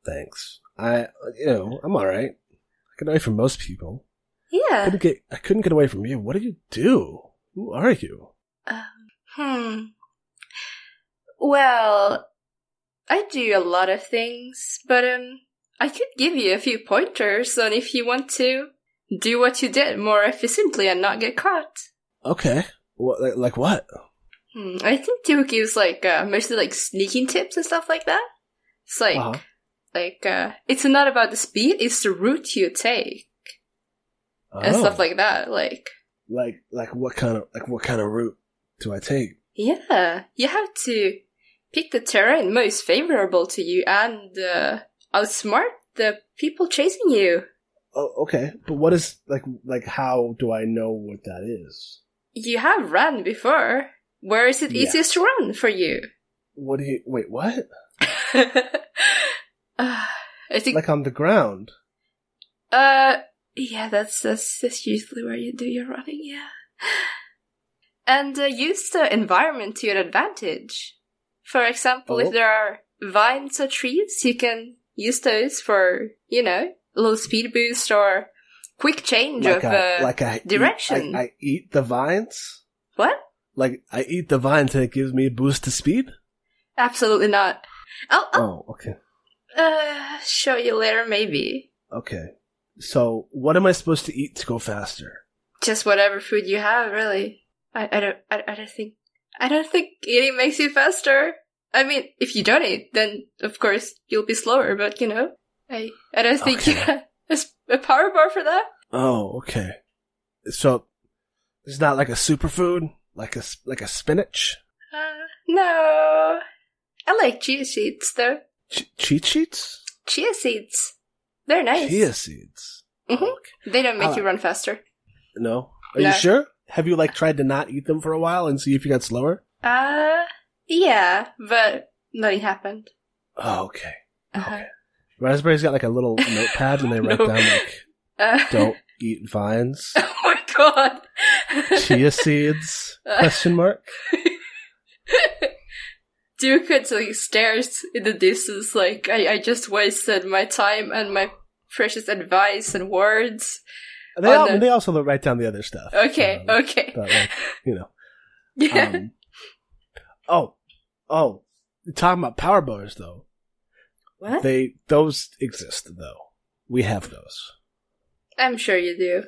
Thanks. I, you know, I'm all right. I get away from most people. I Yeah. couldn't get, I couldn't get away from you. What do you do? Who are you? Um, hmm. Well, I do a lot of things, but um, I could give you a few pointers on if you want to do what you did more efficiently and not get caught. Okay. What, like, like what? Hmm. I think Tio gives like uh, mostly like sneaking tips and stuff like that. It's like Uh-huh. Like uh, it's not about the speed; it's the route you take and Oh. stuff like that. Like like, like what kind of, like what kind of route do I take? Yeah, you have to pick the terrain most favorable to you and uh, outsmart the people chasing you. Oh, okay. But what is, like, like how do I know what that is? You have run before. Where is it Yeah. easiest to run for you? What do you, wait, what? *laughs* uh, *sighs* I think. Like on the ground? uh, yeah, that's that's that's usually where you do your running. Yeah, *sighs* and uh, use the environment to your advantage. For example, Oh. if there are vines or trees, you can use those for you know a little speed boost or quick change Like of I, uh, like I, direction. Eat, I, I eat the vines? what? Like, I eat the vines and it gives me a boost to speed? Absolutely not. I'll, I'll Oh, okay. Uh, show you later, maybe. Okay. So, what am I supposed to eat to go faster? Just whatever food you have, really. I, I don't I, I don't think I don't think eating makes you faster. I mean, if you don't eat, then of course you'll be slower. But you know, I I don't think you *laughs* have a power bar for that. Oh, okay. So, it's not like a superfood? Like a like a spinach? Uh, no, I like chia seeds though. Ch- cheat sheets? Chia seeds, they're nice. Chia seeds. Mhm. Okay. They don't make I you run faster. No? Are No. you sure? Have you like tried to not eat them for a while and see if you got slower? Uh, yeah, but nothing happened. Oh, okay. Uh-huh. Okay. Raspberry's got like a little *laughs* notepad and they write No. down like, *laughs* Uh, don't eat vines, *laughs* oh my god. chia seeds, question mark. Duke like stares in the distance like I, I just wasted my time and my precious advice and words. They, all, no. they also write down the other stuff. Okay, Um, okay. But like, you know. Yeah. *laughs* Um, oh, oh, talking about power bars though. what? They those exist though. We have those. I'm sure you do.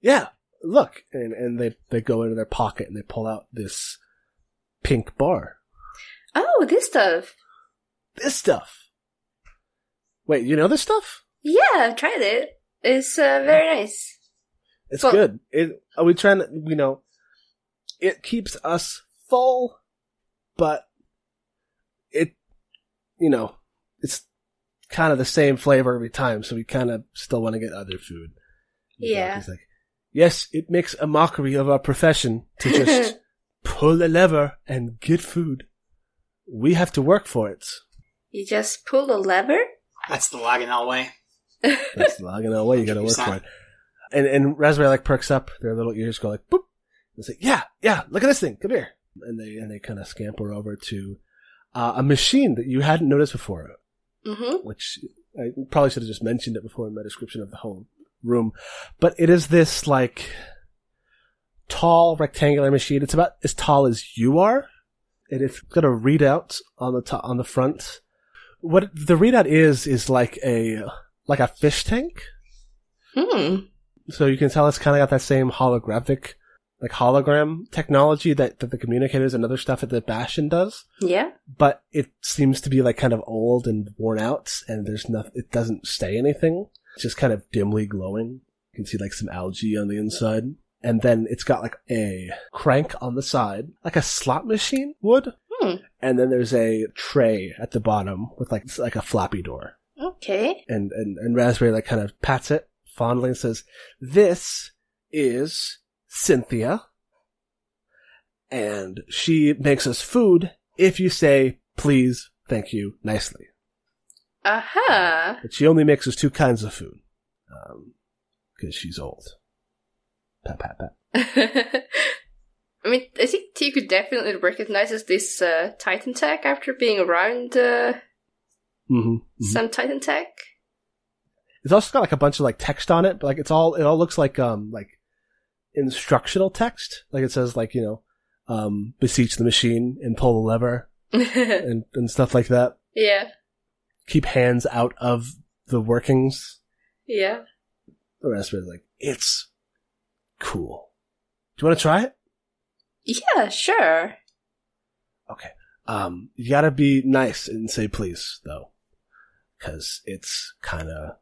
Yeah, look, and and they they go into their pocket and they pull out this pink bar. Oh, this stuff. This stuff. Wait, you know this stuff? Yeah, I've tried it. It's uh, very nice. It's Well- good. It are we trying to you know? It keeps us full, but it you know it's kind of the same flavor every time, so we kind of still want to get other food. Yeah. He's like, yes, it makes a mockery of our profession to just *laughs* pull a lever and get food. We have to work for it. You just pull a lever? That's the Laganel way. That's the logging way. You got to work for it. *laughs* And and Raspberry like perks up. Their little ears go like boop. And say, yeah, yeah. Look at this thing. Come here. And they and they kind of scamper over to uh, a machine that you hadn't noticed before, Mm-hmm. which I probably should have just mentioned it before in my description of the whole room. But it is this like tall rectangular machine. It's about as tall as you are. And it's got a readout on the top, on the front. What the readout is is like a like a fish tank. Hmm. so you can tell it's kind of got that same holographic, like hologram technology that, that the communicators and other stuff at the Bastion does. Yeah. But it seems to be like kind of old and worn out, and there's nothing. It doesn't say anything. It's just kind of dimly glowing. You can see like some algae on the inside. And then it's got like a crank on the side, like a slot machine would. Hmm. And then there's a tray at the bottom with like like a floppy door. Okay. And and, and Raspberry like kind of pats it fondly and says, This is Cynthia. And she makes us food if you say please, thank you, nicely. Aha. But she only mixes two kinds of food. Um, because she's old. Pat, pat, pat. *laughs* I mean, I think Tuku definitely recognizes this uh, Titan tech after being around uh, hmm some Titan tech. It's also got like a bunch of like text on it, but like it's all, it all looks like, um, like instructional text. Like it says like, you know, um, beseech the machine and pull the lever *laughs* and, and stuff like that. yeah. Keep hands out of the workings. Yeah. The rest of it is like, it's cool. Do you want to try it? Yeah, sure. Okay. Um, you gotta be nice and say please, though. Cause it's kinda,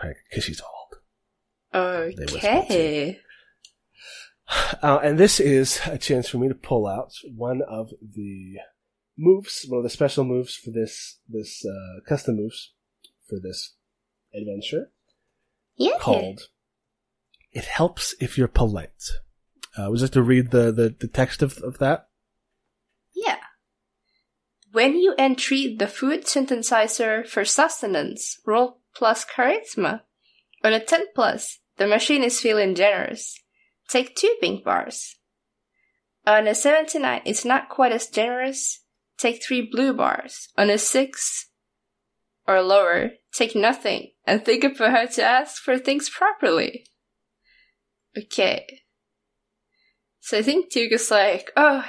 cause she's old. Okay. Uh, and this is a chance for me to pull out one of the moves, one of the special moves for this, this, uh, custom moves for this adventure Yeah. called It Helps If You're Polite. Uh, would to read the, the, the text of, of that? Yeah. When you entreat the food synthesizer for sustenance, roll plus charisma. On a 10 plus, the machine is feeling generous. Take two pink bars. On a 79, it's not quite as generous. Take three blue bars. On a 6 or lower, take nothing and think of how to ask for things properly. Okay. So I think Tuku's like, oh,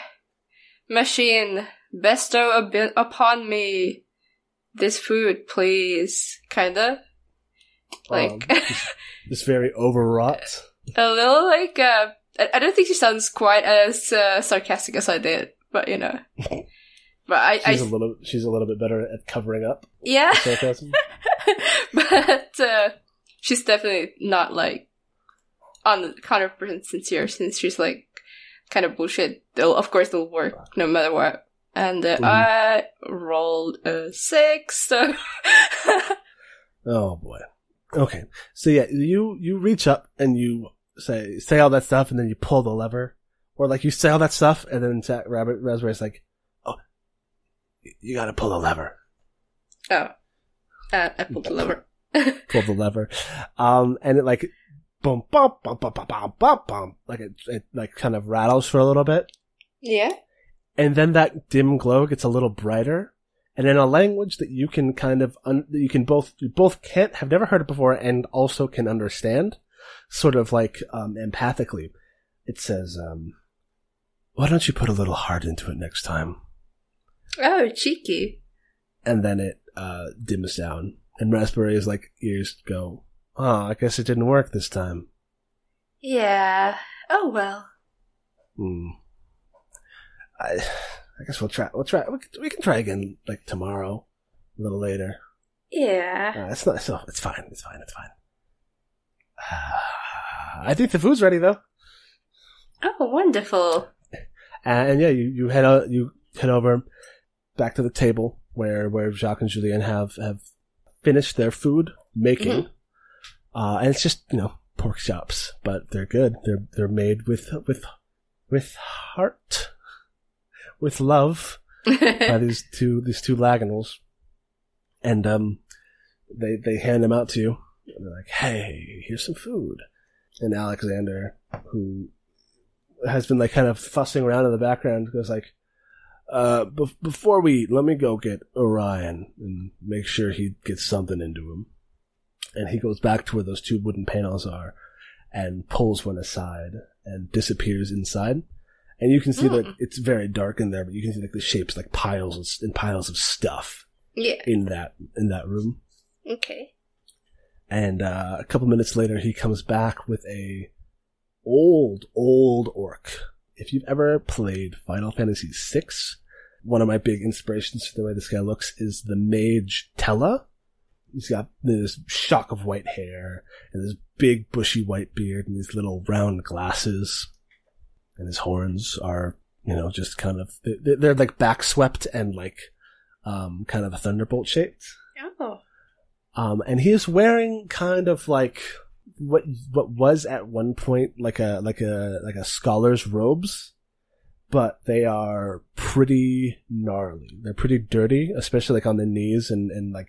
machine, bestow ab- upon me this food, please. Kinda. Like, Um, *laughs* This very overwrought. a little like, uh, I, I don't think she sounds quite as uh, sarcastic as I did, but you know. *laughs* But I, She's I a little, she's a little bit better at covering up yeah, sarcasm. *laughs* but uh, she's definitely not like on the hundred percent sincere since she's like kind of bullshit. They'll, of course, they'll work no matter what. And uh, Mhm. I rolled a six, so *laughs* Oh boy. Okay. So yeah, you you reach up and you say say all that stuff, and then you pull the lever, or like you say all that stuff, and then Sa- Rabbit Raspberry's like, "Oh, you got to pull the lever." oh, uh, I pulled the lever. Pull the lever, um, and it like boom, bum, bum, bum, bum, bum, bum, bum, like it, it like kind of rattles for a little bit, yeah. and then that dim glow gets a little brighter, and in a language that you can kind of un- that you can both you both can't have never heard it before and also can understand, sort of like um, empathically. It says, um, "Why don't you put a little heart into it next time?" Oh, cheeky. And then it uh, dims down, and Raspberry's like ears go, "Oh, I guess it didn't work this time." Yeah. Oh well. Hmm. I, I guess we'll try. We'll try. We can, we can try again like tomorrow, a little later. Yeah. Uh, it's not. It's, not- it's fine. It's fine. It's fine. *sighs* I think the food's ready though. Oh, wonderful. And yeah, you, you head out, you head over back to the table where where Jacques and Julien have have finished their food making. Mhm. Uh, and it's just you know pork chops, but they're good. They're they're made with with with heart, with love by *laughs* these two these two laganals, and um, they they hand them out to you. And they're like, "Hey, here's some food." And Alexander, who has been like kind of fussing around in the background, goes like, "Uh, be- before we eat, let me go get Orion and make sure he gets something into him." And he goes back to where those two wooden panels are, and pulls one aside and disappears inside. And you can see that Mm. it's very dark in there, but you can see like the shapes like piles and, and piles of stuff yeah. in that in that room. Okay. And uh, a couple minutes later, he comes back with a old, old orc. If you've ever played Final Fantasy VI, one of my big inspirations for the way this guy looks is the mage Tellah. He's got this shock of white hair and this big bushy white beard and these little round glasses. And his horns are, you know, just kind of, they're, like back swept and like, um, kind of a thunderbolt shaped. Oh. Um, and he is wearing kind of like what, what was at one point like a, like a, like a scholar's robes but they are pretty gnarly. They're pretty dirty, especially like on the knees and, and like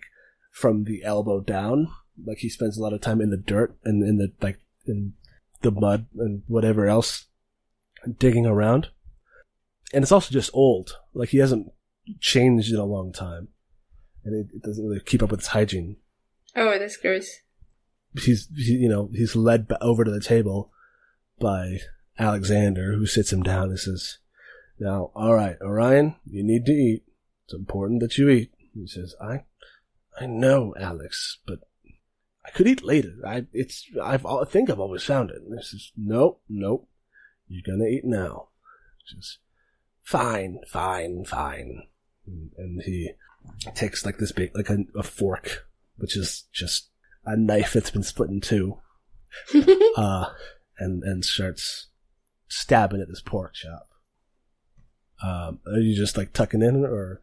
from the elbow down. Like he spends a lot of time in the dirt and in the like in the mud and whatever else digging around. And it's also just old. Like he hasn't changed in a long time. And it, it doesn't really keep up with his hygiene. Oh, that's gross. He's, he, you know, he's led over to the table by Alexander, who sits him down and says, now, all right, Orion, you need to eat. It's important that you eat. He says, I, I know, Alex, but I could eat later. I, it's, I've, I think I've always found it. And he says, nope, nope. You're gonna eat now. Just, fine, fine, fine. And he takes like this big, like a, a fork, which is just a knife that's been split in two, *laughs* uh, and, and starts stabbing at this pork chop. Um, are you just like tucking in, or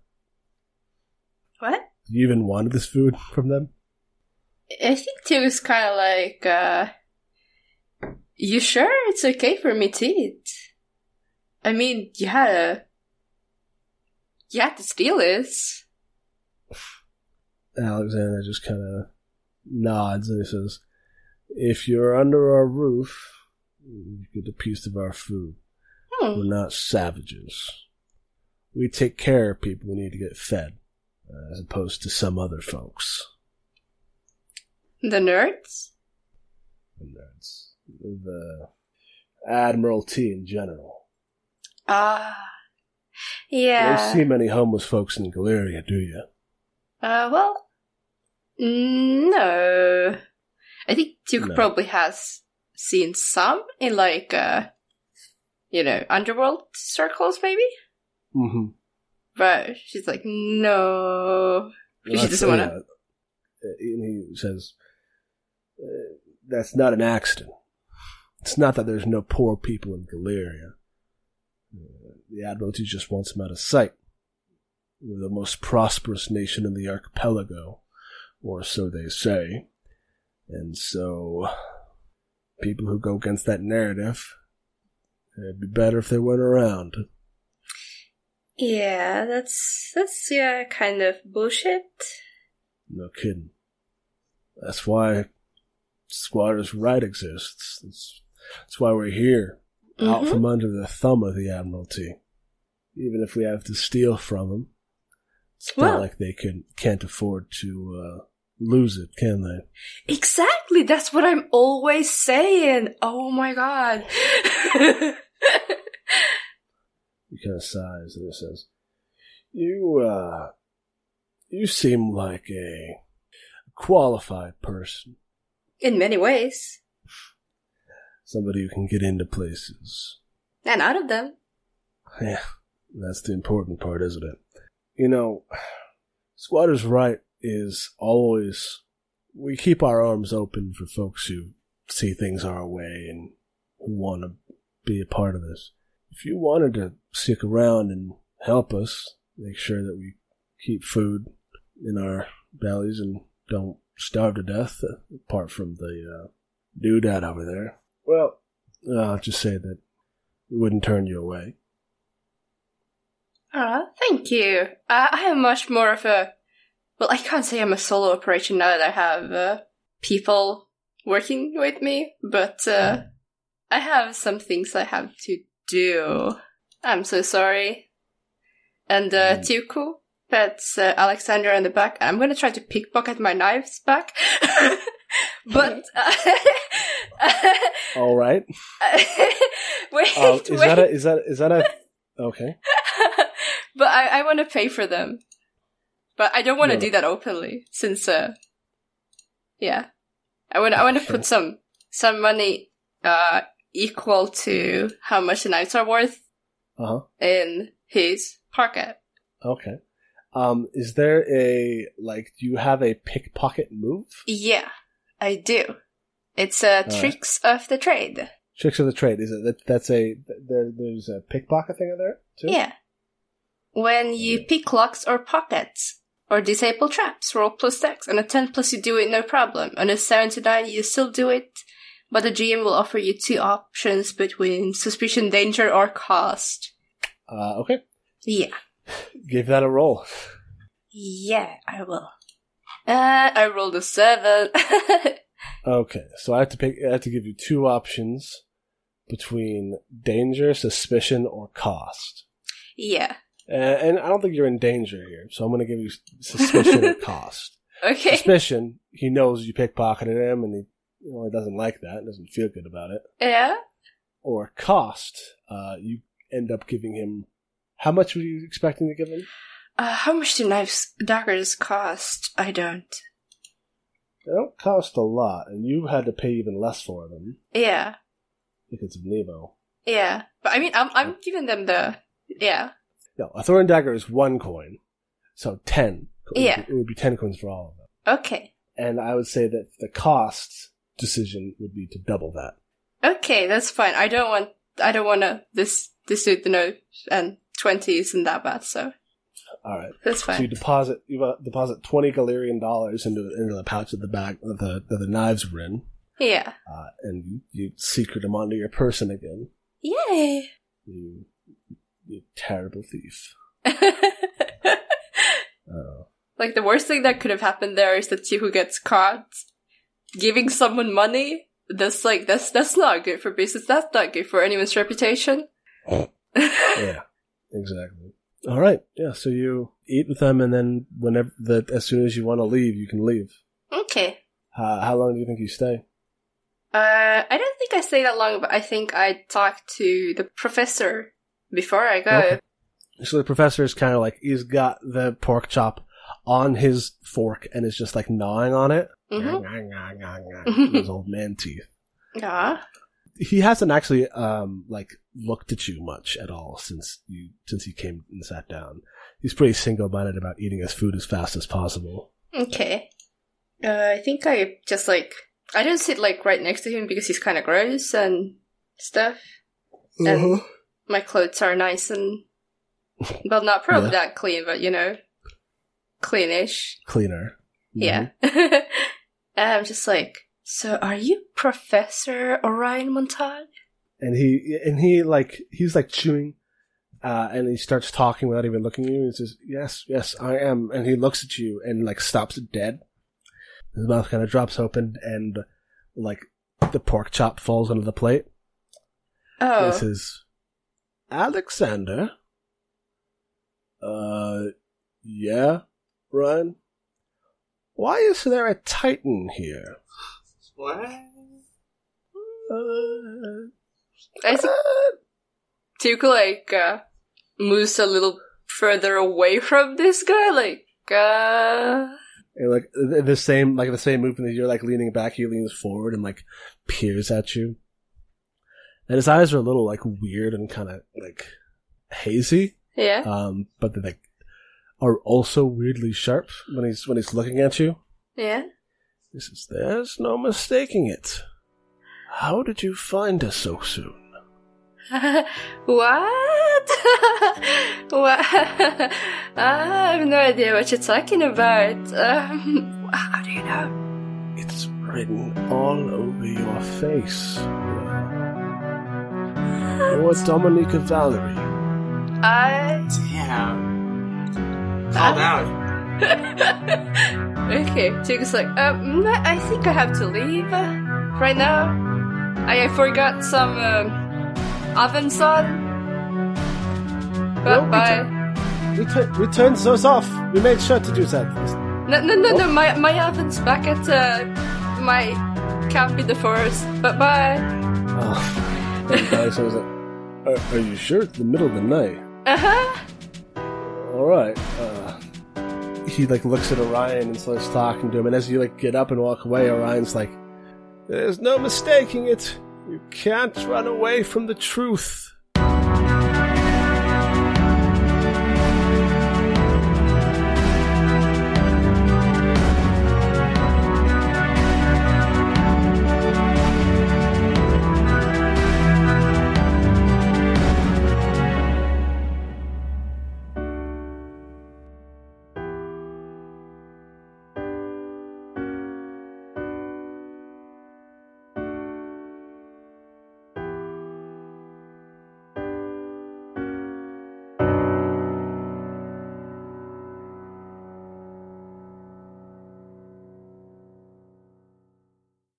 you even wanted this food from them? I think too is kind of like, uh, you sure it's okay for me to eat? I mean, you had to, you had to steal this. Alexander just kind of nods and he says, "If you're under our roof, you get a piece of our food. Hmm. We're not savages." we take care of people who need to get fed, uh, as opposed to some other folks. The nerds? The nerds. The Admiralty in general. Ah. Uh, yeah. You don't see many homeless folks in Galeria, do you? Uh, well, no. I think Duke No. probably has seen some in, like, uh, you know, underworld circles, maybe? Mm-hmm. But she's like, no. She doesn't want to. uh, And he says, uh, "That's not an accident. It's not that there's no poor people in Galeria. Uh, the Admiralty just wants them out of sight. We're the most prosperous nation in the archipelago, or so they say. And so, people who go against that narrative, it'd be better if they weren't around." Yeah, that's, that's, yeah, kind of bullshit. No kidding. That's why Squatter's Right exists. That's, that's why we're here, out Mhm. from under the thumb of the Admiralty. Even if we have to steal from them, it's not Well- like they can can't afford to uh, lose it, can they? Exactly, that's what I'm always saying. Oh my god. *laughs* He kind of sighs and he says, "You, uh, you seem like a qualified person, In many ways. somebody who can get into places." And out of them. Yeah, that's the important part, isn't it? You know, Squatter's Right is always, we keep our arms open for folks who see things our way and who want to be a part of this. If you wanted to stick around and help us, make sure that we keep food in our bellies and don't starve to death, uh, apart from the uh, doodad over there, well, I'll just say that we wouldn't turn you away. Ah, thank you. Uh, I am much more of a. Well, I can't say I'm a solo operation now that I have uh, people working with me, but uh, I have some things I have to do. I'm so sorry. And uh, Mm. Tuku, that's uh, Alexander in the back. I'm gonna try to pickpocket my knives back. *laughs* but. *laughs* All right. *laughs* wait, Uh, is wait. that a, is that is that a okay? but I, I want to pay for them. But I don't want to No. do that openly, since, uh, yeah. I want I want to Sure. put some some money uh equal to how much the knives are worth Uh huh. in his pocket. Okay. Um, is there a like? Do you have a pickpocket move? Yeah, I do. It's uh, right. tricks of the trade. Tricks of the trade. Is it that? That's a there. There's a pickpocket thing in there too. Yeah. When you pick locks or pockets or disable traps, roll plus dex. On a 10 plus, you do it no problem. On a 7 to 9, you still do it, but the GM will offer you two options between suspicion, danger, or cost. Uh, okay. Yeah. *laughs* Give that a roll. Yeah, I will. Uh, I rolled a 7. *laughs* Okay, so I have to pick. I have to give you two options between danger, suspicion, or cost. yeah. Uh, and I don't think you're in danger here, so I'm going to give you suspicion or *laughs* cost. Okay. Suspicion, he knows you pickpocketed him, and he, know, he doesn't like that. Doesn't feel good about it. Yeah. Or cost, uh, you end up giving him. How much were you expecting to give him? Uh, how much do knives, daggers cost? I don't. They don't cost a lot, and you had to pay even less for them Yeah. because of Nemo. Yeah. But I mean, I'm, I'm giving them the, yeah. No, a throw and dagger is one coin, so ten. It would Yeah. be- it would be ten coins for all of them. Okay. And I would say that the cost decision would be to double that. Okay, that's fine. I don't want, I don't want to, this, this the note and 20 isn't that bad, so All right. that's So you fine. deposit you uh, deposit twenty Galarian dollars into into the pouch at the back that the that the knives were in, Yeah. uh, and you, you secret them onto your person again. Yay! You, you terrible thief. *laughs* Oh. like, the worst thing that could have happened there is that who gets caught giving someone money. That's like, that's, that's not good for business. That's not good for anyone's reputation. *laughs* yeah, exactly. All right. Yeah. So you eat with them, and then whenever that, as soon as you want to leave, you can leave. okay. Uh, how long do you think you stay? Uh, I don't think I stay that long, but I think I talked to the professor before I go. Okay. So the professor is kind of like he's got the pork chop on his fork and is just like gnawing on it. Mm-hmm. Those old man teeth. Yeah. He hasn't actually um like looked at you much at all since you since he came and sat down. He's pretty single minded about eating his food as fast as possible. Okay. Uh, I think I just like I don't sit like right next to him because he's kind of gross and stuff. And my clothes are nice and well, not probably Yeah. that clean, but you know, cleanish. Cleaner. Yeah. *laughs* and I'm just like, so are you Professor Orion Montague? and he and he like he's like chewing uh and he starts talking without even looking at you. And he says yes yes i am. And he looks at you and like stops dead. His mouth kind of drops open and like the pork chop falls onto the plate. Oh, he says alexander. Uh yeah ryan why is there a titan here What? uh, I think Tuku like uh, moves a little further away *laughs* from this guy, like uh. And like the the same, like the same movement that you're like leaning back, he leans forward and like peers at you. And his eyes are a little like weird and kind of like hazy, Yeah. um, but they like are also weirdly sharp when he's when he's looking at you. Yeah. He says, "There's no mistaking it. How did you find us so soon?" *laughs* what? *laughs* what? *laughs* I have no idea what you're talking about. Um, how do you know? It's written all over your face. You're Dominica Valerie. I. Damn. Called *laughs* out. okay, Tuku's like, um, I think I have to leave uh, right now. I forgot some um, ovens on. No, Bye we bye. Return, return those off. We made sure to do that. No, no, no, no. My my oven's back at uh, my camp in the forest. Bye bye. Oh. And the guy says, are, are you sure it's the middle of the night? Uh huh. All right. Uh, he like looks at Orion and starts talking to him, and as you like get up and walk away, Orion's like, There's no mistaking it. You can't run away from the truth.